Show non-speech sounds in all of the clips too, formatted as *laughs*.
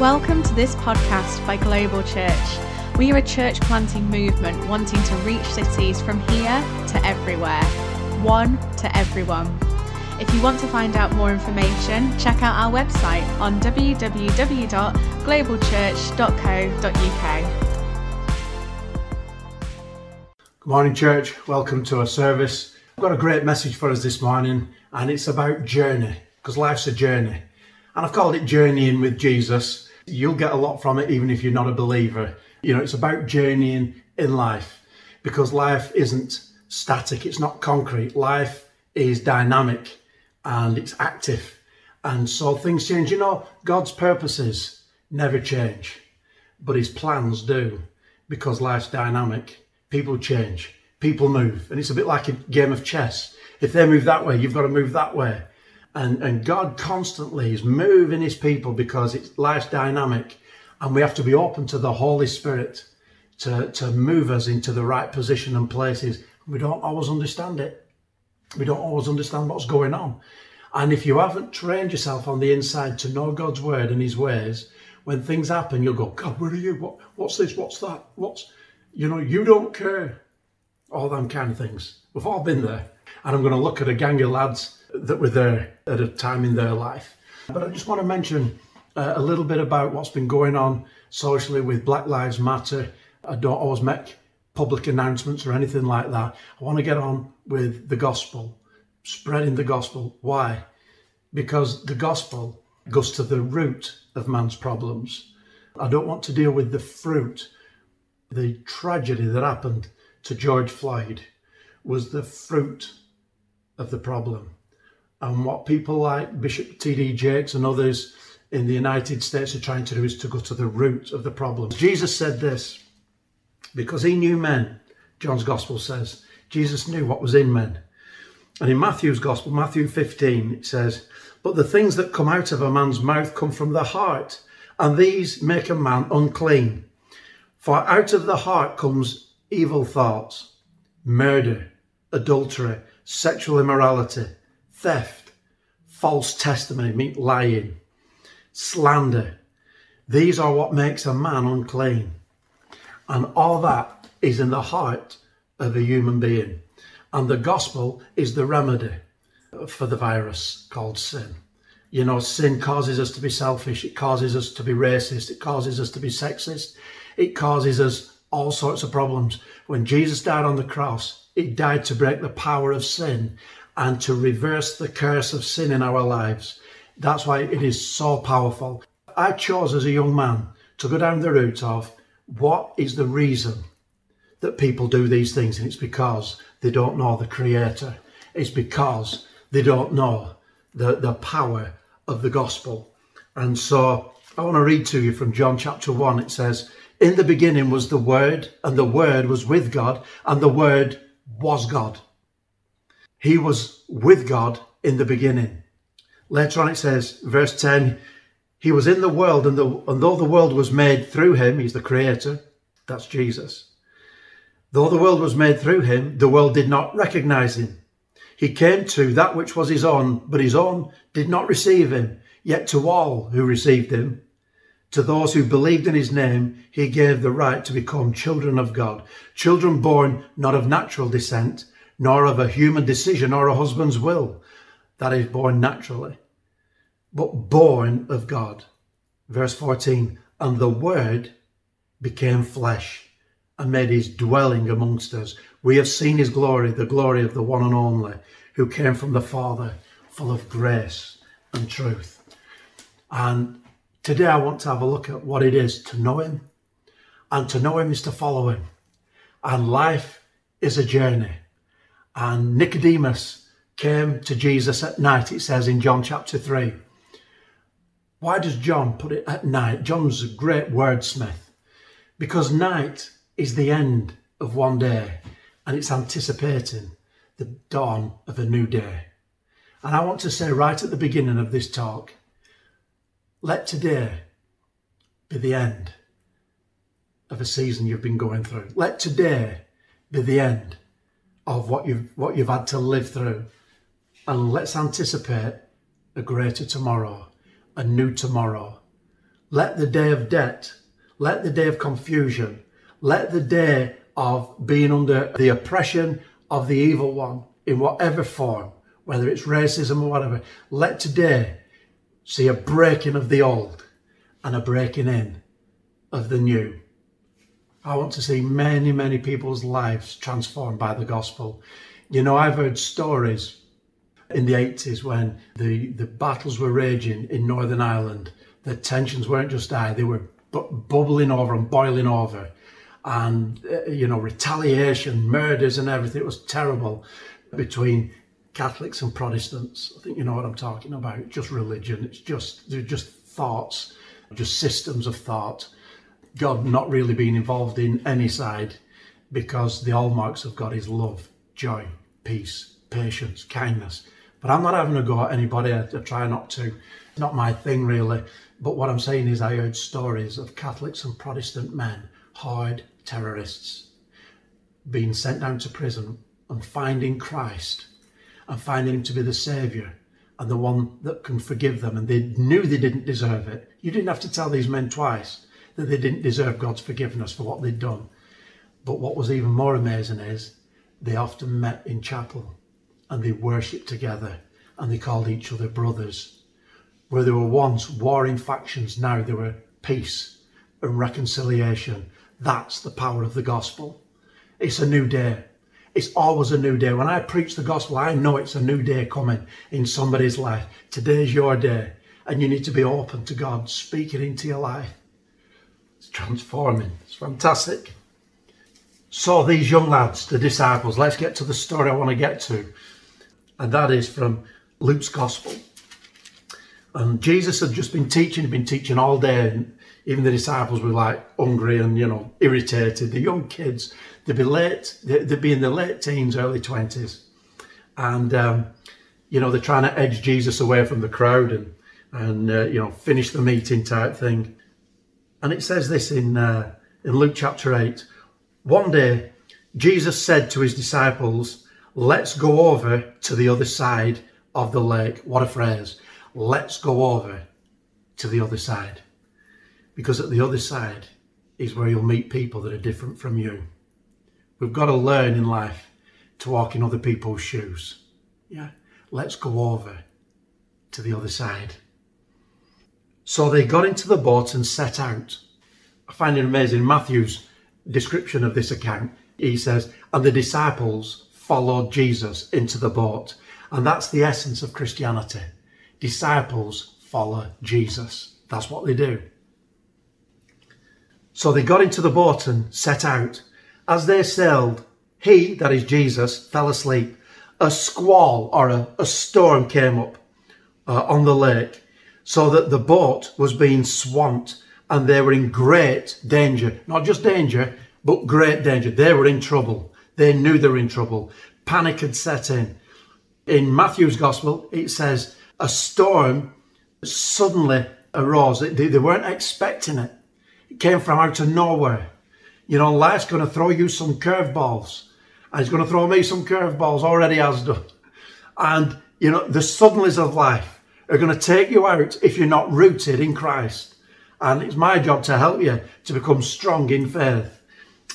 Welcome to this podcast by Global Church. We are a church planting movement wanting to reach cities from here to everywhere, one to everyone. If you want to find out more information, check out our website on www.globalchurch.co.uk. Good morning, church. Welcome to our service. I've got a great message for us this morning, and it's about journey, because life's a journey. And I've called it Journeying with Jesus You'll get a lot from it, even if you're not a believer. You know, it's about journeying in life because life isn't static, it's not concrete. Life is dynamic and it's active. And so things change. You know, God's purposes never change, but his plans do because life's dynamic. People change, people move. And it's a bit like a game of chess. If they move that way, you've got to move that way and, and God constantly is moving his people because it's life's dynamic and we have to be open to the Holy Spirit to, to move us into the right position and places. We don't always understand it. We don't always understand what's going on. And if you haven't trained yourself on the inside to know God's word and his ways, when things happen, you'll go, God, where are you? What, what's this? What's that? What's, you know, you don't care. All them kind of things. We've all been there. And I'm going to look at a gang of lads that were there at a time in their life. But I just want to mention uh, a little bit about what's been going on socially with Black Lives Matter. I don't always make public announcements or anything like that. I want to get on with the gospel, spreading the gospel. Why? Because the gospel goes to the root of man's problems. I don't want to deal with the fruit. The tragedy that happened to George Floyd was the fruit of the problem and what people like Bishop T.D. Jakes and others in the United States are trying to do is to go to the root of the problem. Jesus said this because he knew men, John's Gospel says. Jesus knew what was in men. And in Matthew's Gospel, Matthew 15, it says, But the things that come out of a man's mouth come from the heart, and these make a man unclean. For out of the heart comes evil thoughts, murder, adultery, sexual immorality theft, false testimony, mean lying, slander. These are what makes a man unclean. And all that is in the heart of a human being. And the gospel is the remedy for the virus called sin. You know, sin causes us to be selfish, it causes us to be racist, it causes us to be sexist, it causes us all sorts of problems. When Jesus died on the cross, he died to break the power of sin and to reverse the curse of sin in our lives. That's why it is so powerful. I chose as a young man to go down the route of what is the reason that people do these things? And it's because they don't know the Creator. It's because they don't know the, the power of the gospel. And so I want to read to you from John chapter 1. It says, In the beginning was the Word, and the Word was with God, and the Word was God. He was with God in the beginning. Later on, it says, verse 10, He was in the world, and, the, and though the world was made through Him, He's the Creator, that's Jesus. Though the world was made through Him, the world did not recognize Him. He came to that which was His own, but His own did not receive Him. Yet to all who received Him, to those who believed in his name, he gave the right to become children of God, children born not of natural descent, nor of a human decision or a husband's will that is born naturally, but born of God. Verse 14, and the Word became flesh and made his dwelling amongst us. We have seen his glory, the glory of the one and only, who came from the Father, full of grace and truth. And today I want to have a look at what it is to know him. And to know him is to follow him. And life is a journey. And Nicodemus came to Jesus at night, it says in John chapter 3. Why does John put it at night? John's a great wordsmith because night is the end of one day and it's anticipating the dawn of a new day. And I want to say right at the beginning of this talk let today be the end of a season you've been going through. Let today be the end of what you've what you've had to live through. And let's anticipate a greater tomorrow a new tomorrow. Let the day of debt, let the day of confusion, let the day of being under the oppression of the evil one in whatever form, whether it's racism or whatever, let today see a breaking of the old and a breaking in of the new. I want to see many, many people's lives transformed by the gospel. You know, I've heard stories in the 80s when the, the battles were raging in Northern Ireland. The tensions weren't just high, they were bu- bubbling over and boiling over. And, uh, you know, retaliation, murders, and everything. It was terrible between Catholics and Protestants. I think you know what I'm talking about. Just religion. It's just, just thoughts, just systems of thought. God not really being involved in any side because the hallmarks of God is love, joy, peace, patience, kindness. But I'm not having a go at anybody. I, I try not to. Not my thing really. But what I'm saying is, I heard stories of Catholics and Protestant men, hard terrorists, being sent down to prison and finding Christ and finding Him to be the Saviour and the one that can forgive them. And they knew they didn't deserve it. You didn't have to tell these men twice that they didn't deserve God's forgiveness for what they'd done. But what was even more amazing is they often met in chapel and they worshipped together and they called each other brothers. Where there were once warring factions, now there were peace and reconciliation. That's the power of the gospel. It's a new day. It's always a new day. When I preach the gospel, I know it's a new day coming in somebody's life. Today's your day, and you need to be open to God speaking into your life. Transforming. It's fantastic. So these young lads, the disciples, let's get to the story I want to get to. And that is from Luke's Gospel. And Jesus had just been teaching, he'd been teaching all day, and even the disciples were like hungry and, you know, irritated. The young kids, they'd be late, they'd be in their late teens, early 20s. And, um, you know, they're trying to edge Jesus away from the crowd and, and uh, you know, finish the meeting type thing. And it says this in, uh, in Luke chapter 8. One day, Jesus said to his disciples, Let's go over to the other side of the lake. What a phrase. Let's go over to the other side. Because at the other side is where you'll meet people that are different from you. We've got to learn in life to walk in other people's shoes. Yeah. Let's go over to the other side. So they got into the boat and set out. I find it amazing. Matthew's description of this account, he says, and the disciples followed Jesus into the boat. And that's the essence of Christianity. Disciples follow Jesus. That's what they do. So they got into the boat and set out. As they sailed, he, that is Jesus, fell asleep. A squall or a, a storm came up uh, on the lake so that the boat was being swamped and they were in great danger. Not just danger, but great danger. They were in trouble. They knew they were in trouble. Panic had set in. In Matthew's gospel, it says a storm suddenly arose. They, they weren't expecting it. It came from out of nowhere. You know, life's going to throw you some curveballs. And it's going to throw me some curveballs, already has done. And, you know, the suddenness of life are going to take you out if you're not rooted in Christ. And it's my job to help you to become strong in faith.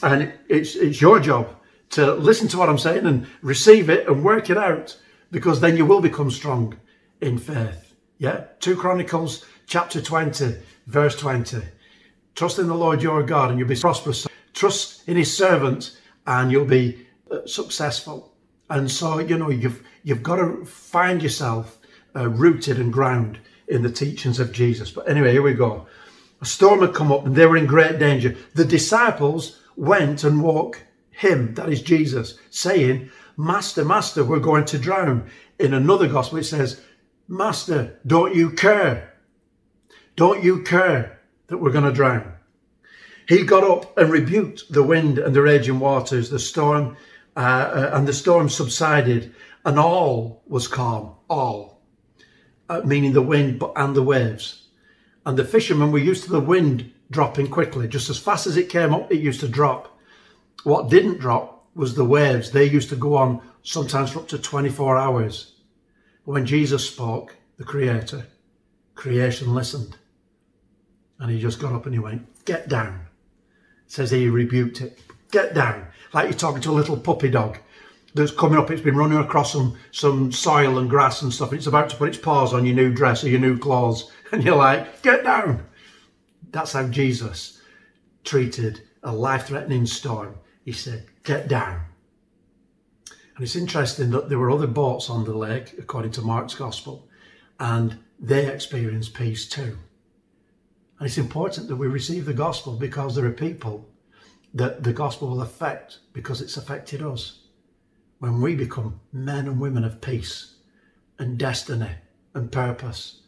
And it's, it's your job to listen to what I'm saying and receive it and work it out because then you will become strong in faith. Yeah. 2 Chronicles chapter 20, verse 20. Trust in the Lord your God and you'll be prosperous. Trust in his servant and you'll be uh, successful. And so, you know, you've, you've got to find yourself uh, rooted and ground in the teachings of Jesus. But anyway, here we go. A storm had come up and they were in great danger. The disciples went and woke him, that is Jesus, saying, Master, Master, we're going to drown. In another gospel, it says, Master, don't you care? Don't you care that we're going to drown? He got up and rebuked the wind and the raging waters, the storm, uh, uh, and the storm subsided, and all was calm. All uh, meaning the wind and the waves. And the fishermen were used to the wind dropping quickly. Just as fast as it came up, it used to drop. What didn't drop was the waves. They used to go on sometimes for up to 24 hours. When Jesus spoke, the Creator, creation listened. And And he just got up and he went, Get down. says he rebuked it. Get down. Like you're talking to a little puppy dog that's coming up. It's been running across some, some soil and grass and stuff. And it's about to put its paws on your new dress or your new clothes. *laughs* And you're like, Get down. That's how Jesus treated a life threatening storm. He said, Get down. And it's interesting that there were other boats on the lake, according to Mark's Gospel, and they experienced peace too. And it's important that we receive the gospel because there are people that the gospel will affect because it's affected us. When we become men and women of peace and destiny and purpose,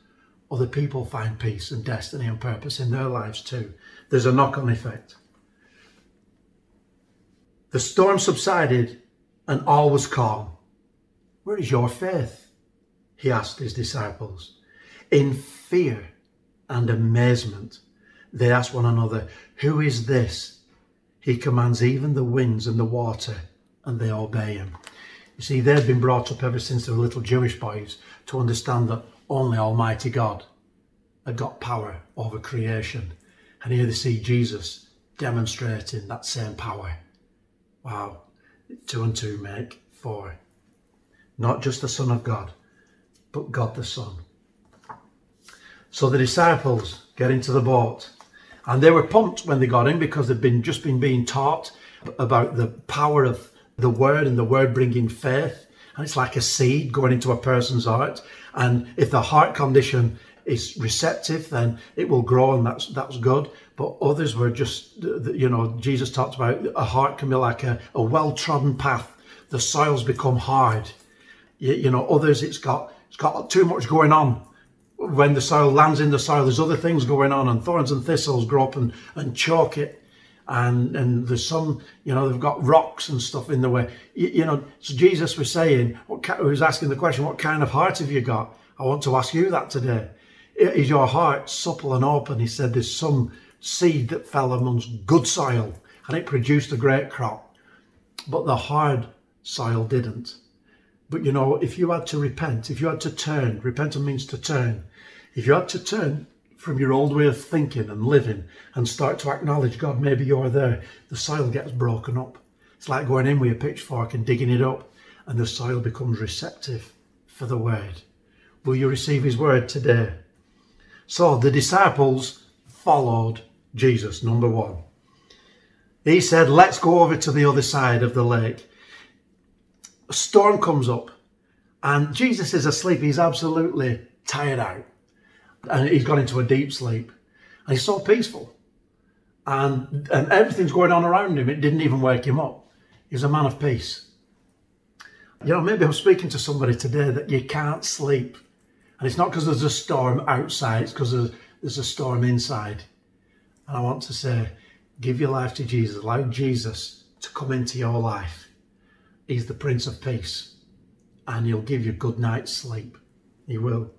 other people find peace and destiny and purpose in their lives too. There's a knock on effect. The storm subsided and all was calm. Where is your faith? He asked his disciples. In fear and amazement, they asked one another, Who is this? He commands even the winds and the water, and they obey him. You see, they'd been brought up ever since they were little Jewish boys to understand that only Almighty God had got power over creation. And here they see Jesus demonstrating that same power. Wow. Two and two make four. Not just the Son of God, but God the Son. So the disciples get into the boat and they were pumped when they got in because they'd been just been being taught about the power of the word and the word bringing faith. And it's like a seed going into a person's heart. And if the heart condition is receptive, then it will grow and that's that's good. But others were just, you know, Jesus talked about a heart can be like a, a well-trodden path. The soil's become hard. You, you know, others it's got it's got too much going on. When the soil lands in the soil, there's other things going on, and thorns and thistles grow up and, and choke it. And and there's some, you know, they've got rocks and stuff in the way. You, you know, so Jesus was saying, what was asking the question, what kind of heart have you got? I want to ask you that today. Is your heart supple and open? He said, there's some seed that fell amongst good soil and it produced a great crop, but the hard soil didn't. But you know, if you had to repent, if you had to turn, repentance means to turn. If you had to turn from your old way of thinking and living and start to acknowledge God, maybe you're there, the soil gets broken up. It's like going in with a pitchfork and digging it up, and the soil becomes receptive for the word. Will you receive his word today? So the disciples followed Jesus, number one. He said, Let's go over to the other side of the lake. A storm comes up, and Jesus is asleep. He's absolutely tired out. And he's gone into a deep sleep. And he's so peaceful. And, and everything's going on around him. It didn't even wake him up. He's a man of peace. You know, maybe I'm speaking to somebody today that you can't sleep. And it's not because there's a storm outside, it's because there's, there's a storm inside. And I want to say, give your life to Jesus. Allow Jesus to come into your life. He's the Prince of Peace. And he'll give you good night's sleep. He will.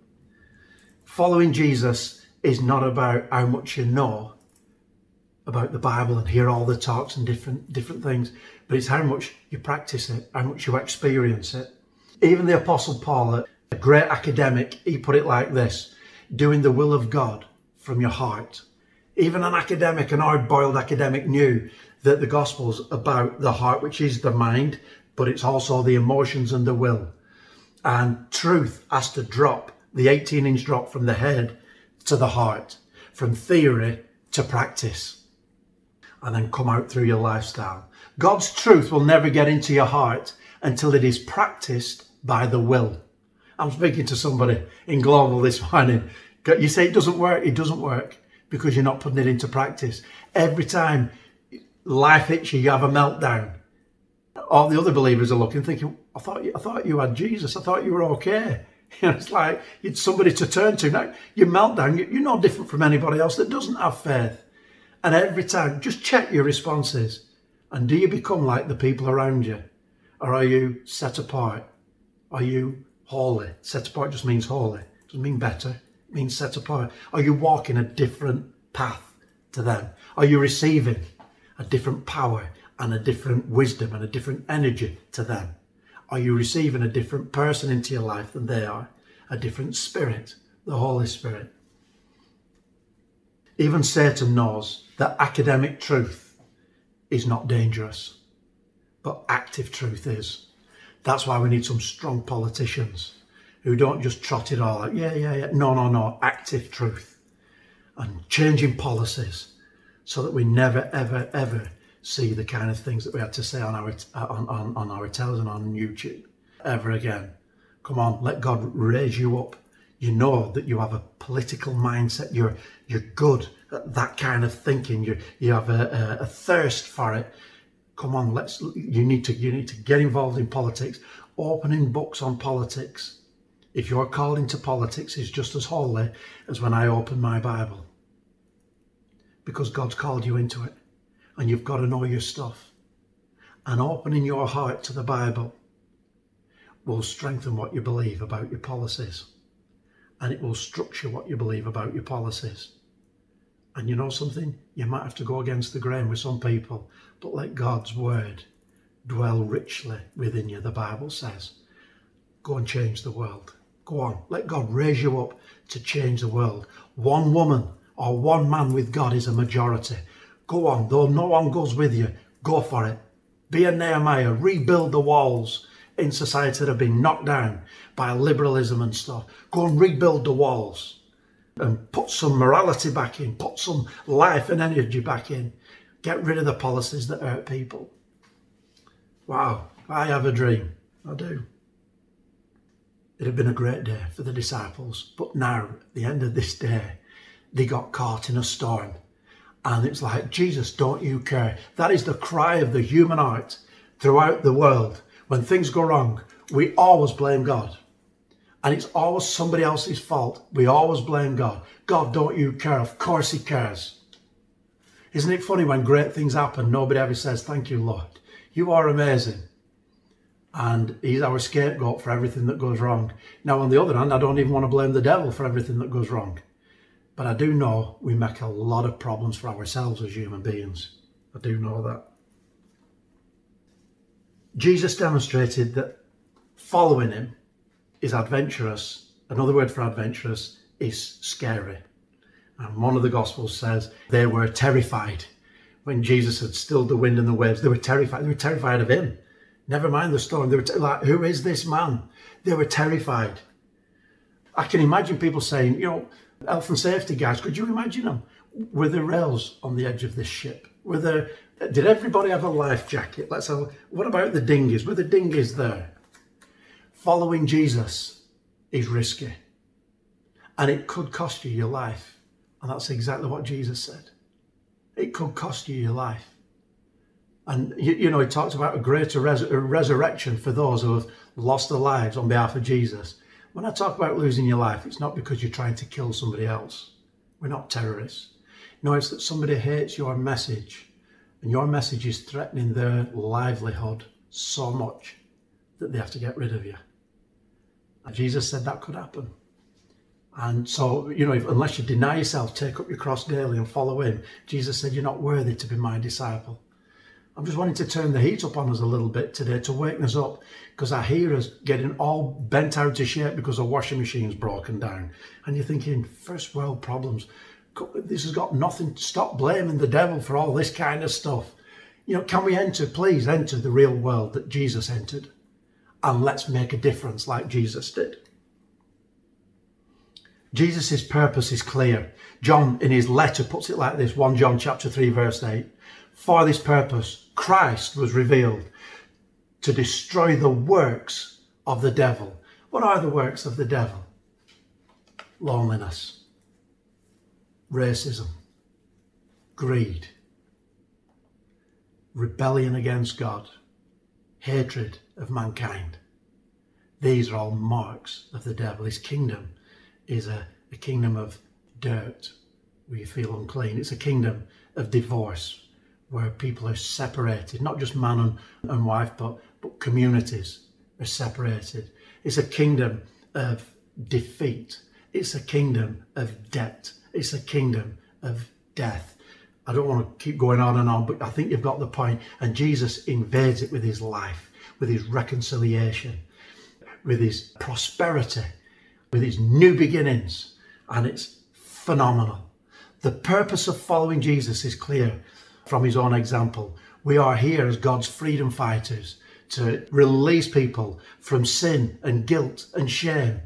Following Jesus is not about how much you know about the Bible and hear all the talks and different different things, but it's how much you practice it, how much you experience it. Even the Apostle Paul, a great academic, he put it like this doing the will of God from your heart even an academic, an hard boiled academic, knew that the gospel's about the heart, which is the mind, but it's also the emotions and the will. And truth has to drop the 18 inch drop from the head to the heart, from theory to practice, and then come out through your lifestyle. God's truth will never get into your heart until it is practiced by the will. I'm speaking to somebody in Global this morning. You say it doesn't work, it doesn't work because you're not putting it into practice. Every time life hits you, you have a meltdown. All the other believers are looking, thinking, "I thought I thought you had Jesus. I thought you were okay." *laughs* It's like you'd somebody to turn to. Now you meltdown. You're no different from anybody else that doesn't have faith. And every time, just check your responses. And do you become like the people around you, or are you set apart? Are you holy? Set apart just means holy. It doesn't mean better it means set apart? Are you walking a different path to them? Are you receiving a different power and a different wisdom and a different energy to them? Are you receiving a different person into your life than they are? A different spirit, the Holy Spirit. Even Satan knows that academic truth is not dangerous, but active truth is. That's why we need some strong politicians who don't just trot it all out. Yeah, yeah, yeah. No, no, no. Active truth and changing policies so that we never, ever, ever see the kind of things that we had to say on our on, on, on our television on YouTube ever again. Come on, let God raise you up. You know that you have a political mindset. You're you're good at that kind of thinking. You you have a, a, a thirst for it. Come on, let's. You need to you need to get involved in politics. Opening books on politics. If you're called into politics, is just as holy as when I open my Bible. Because God's called you into it and you've got to know your stuff. And opening your heart to the Bible will strengthen what you believe about your policies. And it will structure what you believe about your policies. And you know something? You might have to go against the grain with some people, but let God's word dwell richly within you, the Bible says. Go and change the world. Go on. Let God raise you up to change the world. One woman or one man with God is a majority. Go on, though no one goes with you, go for it. Be a Nehemiah, rebuild the walls in society that have been knocked down by liberalism and stuff. Go and rebuild the walls and put some morality back in, put some life and energy back in. Get rid of the policies that hurt people. Wow, I have a dream. I do. It had been a great day for the disciples, but now, at the end of this day, they got caught in a storm and it's like, Jesus, don't you care? That is the cry of the human heart throughout the world. When things go wrong, we always blame God. And it's always somebody else's fault. We always blame God. God, don't you care? Of course He cares. Isn't it funny when great things happen, nobody ever says, Thank you, Lord. You are amazing. And He's our scapegoat for everything that goes wrong. Now, on the other hand, I don't even want to blame the devil for everything that goes wrong. But I do know we make a lot of problems for ourselves as human beings. I do know that. Jesus demonstrated that following him is adventurous. Another word for adventurous is scary. And one of the Gospels says they were terrified when Jesus had stilled the wind and the waves. They were terrified. They were terrified of him. Never mind the storm. They were t- like, who is this man? They were terrified. I can imagine people saying, you know, health and safety guys, could you imagine them? Were there rails on the edge of this ship? Were there, did everybody have a life jacket? Let's have, what about the dinghies? Were the dinghies there? Following Jesus is risky and it could cost you your life. And that's exactly what Jesus said. It could cost you your life. And, you, you know, he talks about a greater res- a resurrection for those who have lost their lives on behalf of Jesus. When I talk about losing your life, it's not because you're trying to kill somebody else. We're not terrorists. No, it's that somebody hates your message and your message is threatening their livelihood so much that they have to get rid of you. And Jesus said that could happen. And so, you know, if, unless you deny yourself, take up your cross daily and follow him, Jesus said, You're not worthy to be my disciple. I'm just wanting to turn the heat up on us a little bit today to waken us up because I hear us getting all bent out of shape because our washing machine's broken down. And you're thinking, first world problems. This has got nothing. To stop blaming the devil for all this kind of stuff. You know, can we enter, please enter the real world that Jesus entered? And let's make a difference like Jesus did. Jesus' purpose is clear. John, in his letter, puts it like this 1 John chapter 3, verse 8. For this purpose, Christ was revealed to destroy the works of the devil. What are the works of the devil? Loneliness, racism, greed, rebellion against God, hatred of mankind. These are all marks of the devil. His kingdom is a, a kingdom of dirt where you feel unclean. It's a kingdom of divorce where people are separated, not just man and, and wife, but, but communities are separated. It's a kingdom of defeat. It's a kingdom of debt. It's a kingdom of death. I don't want to keep going on and on, but I think you've got the point. And Jesus invades it with his life, with his reconciliation, with his prosperity, with his new beginnings. And it's phenomenal. The purpose of following Jesus is clear from his own example. We are here as God's freedom fighters to release people from sin and guilt and shame,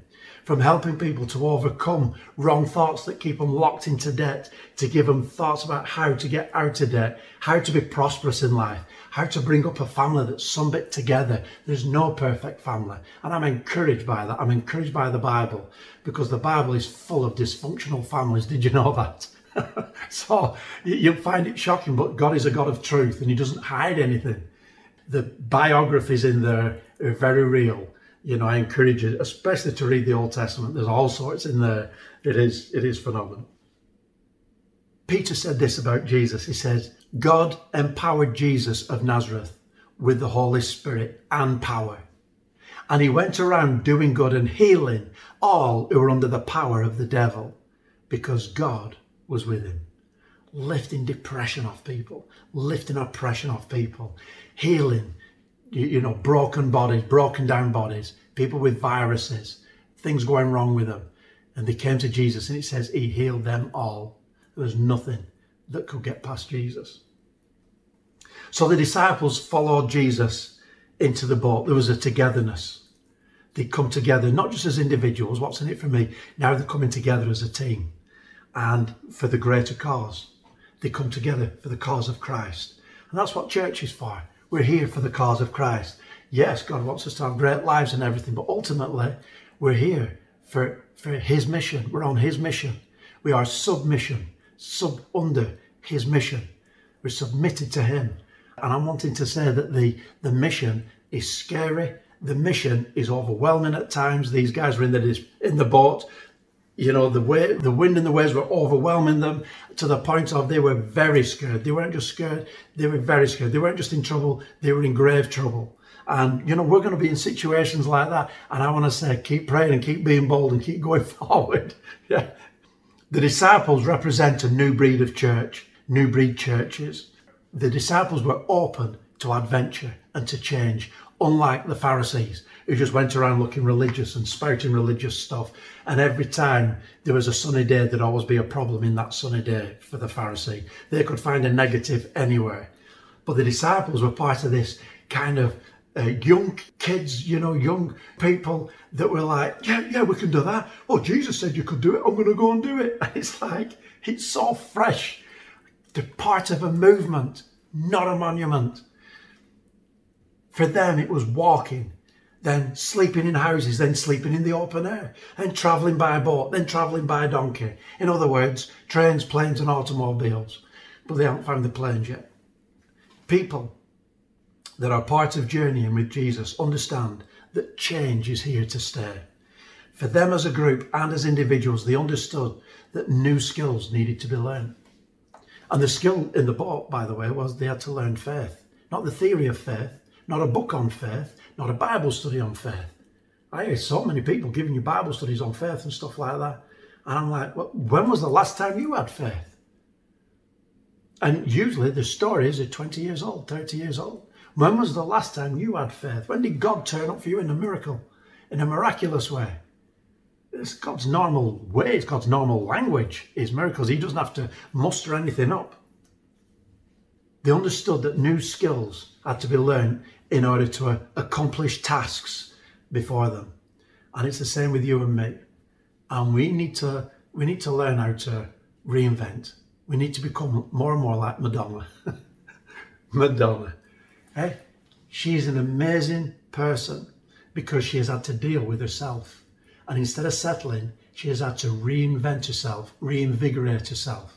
from helping people to overcome wrong thoughts that keep them locked into debt, to give them thoughts about how to get out of debt, how to be prosperous in life, how to bring up a family that's some bit together. There's no perfect family. And I'm encouraged by that. I'm encouraged by the Bible because the Bible is full of dysfunctional families. Did you know that? *laughs* so you'll find it shocking, but God is a God of truth and He doesn't hide anything. The biographies in there are very real you know, I encourage you, especially to read the Old Testament. There's all sorts in there. It is, it is phenomenal. Peter said this about Jesus. He says, God empowered Jesus of Nazareth with the Holy Spirit and power. And he went around doing good and healing all who were under the power of the devil because God was with him. Lifting depression off people, lifting oppression off people, healing, you, know, broken bodies, broken down bodies, people with viruses, things going wrong with them. And they came to Jesus and it says he healed them all. There was nothing that could get past Jesus. So the disciples followed Jesus into the boat. There was a togetherness. They come together, not just as individuals, what's in it for me? Now they're coming together as a team and for the greater cause. They come together for the cause of Christ. And that's what church is for. We're here for the cause of Christ. Yes, God wants us to have great lives and everything, but ultimately, we're here for, for His mission. We're on His mission. We are submission, sub under His mission. We're submitted to Him. And I'm wanting to say that the, the mission is scary. The mission is overwhelming at times. These guys are in the, in the boat you know the way the wind and the waves were overwhelming them to the point of they were very scared. They weren't just scared they were very scared. They weren't just in trouble they were in grave trouble. And you know we're going to be in situations like that and i want to say keep praying and keep being bold and keep going *laughs* forward. Yeah. The disciples represent a new breed of church new breed churches. The disciples were open to adventure and to change unlike the pharisees who just went around looking religious and spouting religious stuff. And every time there was a sunny day, there'd always be a problem in that sunny day for the Pharisee. They could find a negative anywhere. But the disciples were part of this kind of uh, young kids, you know, young people that were like, yeah, yeah, we can do that. Oh, Jesus said you could do it. I'm going to go and do it. And *laughs* it's like, it's so fresh. They're part of a movement, not a monument. For them, it was walking then sleeping in houses, then sleeping in the open air, then travelling by boat, then travelling by donkey. In other words, trains, planes, and automobiles. But they haven't found the planes yet. People that are part of journeying with Jesus understand that change is here to stay. For them as a group and as individuals, they understood that new skills needed to be learned. And the skill in the boat, by the way, was they had to learn faith. Not the theory of faith, not a book on faith, not a Bible study on faith. I hear so many people giving you Bible studies on faith and stuff like that. And I'm like, well, when was the last time you had faith? And usually the stories are 20 years old, 30 years old. When was the last time you had faith? When did God turn up for you in a miracle, in a miraculous way? It's God's normal way, it's God's normal language, is miracles. He doesn't have to muster anything up. They understood that new skills had to be learned in order to uh, accomplish tasks before them. And it's the same with you and me. And we need to we need to learn how to reinvent. We need to become more and more like Madonna. *laughs* Madonna. Hey, she's an amazing person because she has had to deal with herself. And instead of settling, she has had to reinvent herself, reinvigorate herself.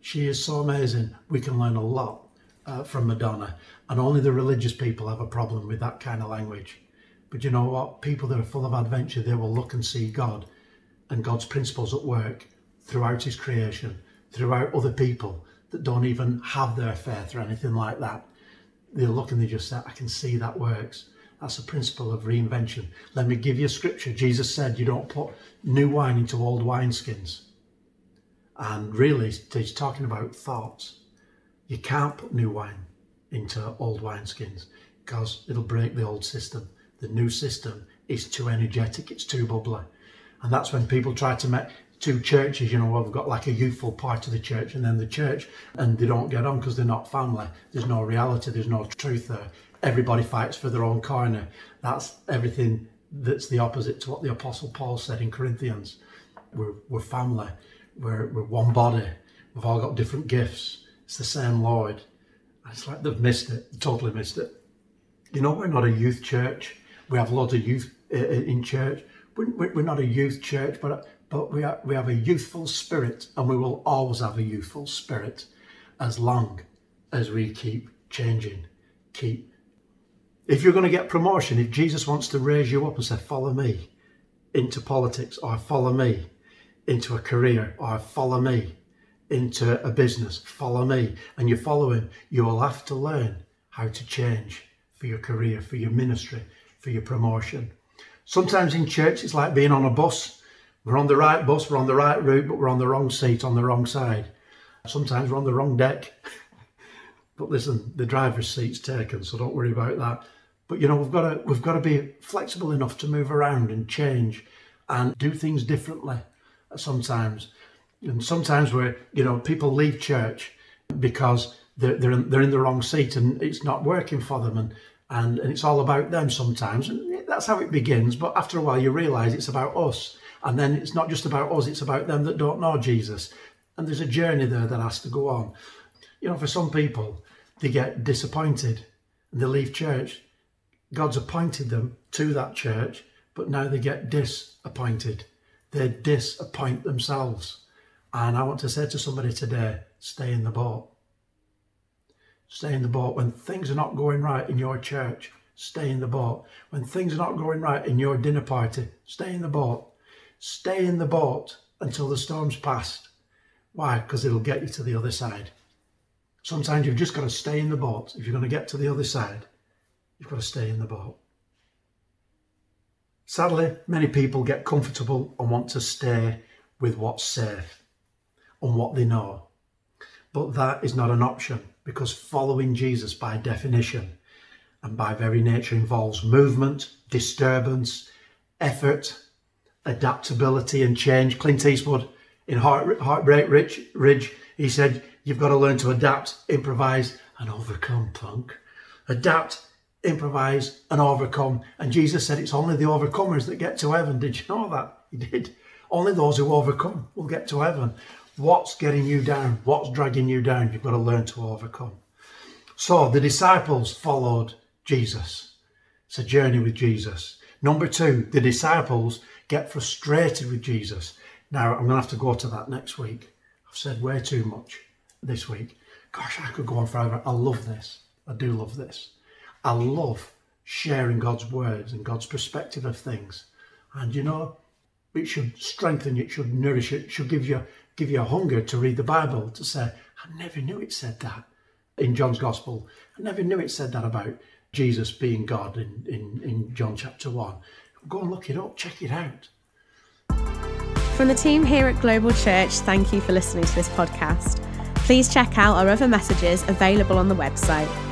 She is so amazing. We can learn a lot uh, from Madonna, and only the religious people have a problem with that kind of language. But you know what? People that are full of adventure, they will look and see God and God's principles at work throughout His creation, throughout other people that don't even have their faith or anything like that. They look and they just say, I can see that works. That's a principle of reinvention. Let me give you a scripture. Jesus said, You don't put new wine into old wineskins. And really, he's talking about thoughts. You can't put new wine into old wineskins because it'll break the old system. The new system is too energetic, it's too bubbly. And that's when people try to make two churches, you know, we've got like a youthful part of the church and then the church, and they don't get on because they're not family. There's no reality, there's no truth there. Everybody fights for their own corner. That's everything that's the opposite to what the Apostle Paul said in Corinthians. We're, we're family, we're, we're one body, we've all got different gifts. It's the same Lord. It's like they've missed it, totally missed it. You know, we're not a youth church. We have lots of youth uh, uh, in church. We're not a youth church, but but we, we have a youthful spirit, and we will always have a youthful spirit as long as we keep changing. Keep. If you're going to get promotion, if Jesus wants to raise you up and say, "Follow me," into politics, or "Follow me," into a career, or "Follow me," into a business, follow me, and you follow him, you will have to learn how to change for your career, for your ministry, for your promotion. Sometimes in church, it's like being on a bus. We're on the right bus, we're on the right route, but we're on the wrong seat on the wrong side. Sometimes we're on the wrong deck. *laughs* but listen, the driver's seat's taken, so don't worry about that. But you know, we've got to we've got to be flexible enough to move around and change and do things differently sometimes. And sometimes where you know people leave church because they're they're in, they're in the wrong seat and it's not working for them, and, and and it's all about them sometimes, and that's how it begins. But after a while, you realise it's about us, and then it's not just about us; it's about them that don't know Jesus, and there's a journey there that has to go on. You know, for some people, they get disappointed and they leave church. God's appointed them to that church, but now they get disappointed. They disappoint themselves and I want to say to somebody today stay in the boat. Stay in the boat. When things are not going right in your church, stay in the boat. When things are not going right in your dinner party, stay in the boat. Stay in the boat until the storm's passed. Why? Because it'll get you to the other side. Sometimes you've just got to stay in the boat. If you're going to get to the other side, you've got to stay in the boat. Sadly, many people get comfortable and want to stay with what's safe on what they know. But that is not an option because following Jesus, by definition and by very nature, involves movement, disturbance, effort, adaptability, and change. Clint Eastwood in Heart, Heartbreak Ridge, Ridge, he said, You've got to learn to adapt, improvise, and overcome, punk. Adapt, improvise, and overcome. And Jesus said it's only the overcomers that get to heaven. Did you know that? He did. Only those who overcome will get to heaven. What's getting you down? What's dragging you down? You've got to learn to overcome. So the disciples followed Jesus. It's a journey with Jesus. Number two, the disciples get frustrated with Jesus. Now, I'm going to have to go to that next week. I've said way too much this week. Gosh, I could go on forever. I love this. I do love this. I love sharing God's words and God's perspective of things. And you know, it should strengthen you, it should nourish it, it should give you give you a hunger to read the Bible, to say, I never knew it said that in John's Gospel. I never knew it said that about Jesus being God in, in, in John chapter 1. Go and look it up, check it out. From the team here at Global Church, thank you for listening to this podcast. Please check out our other messages available on the website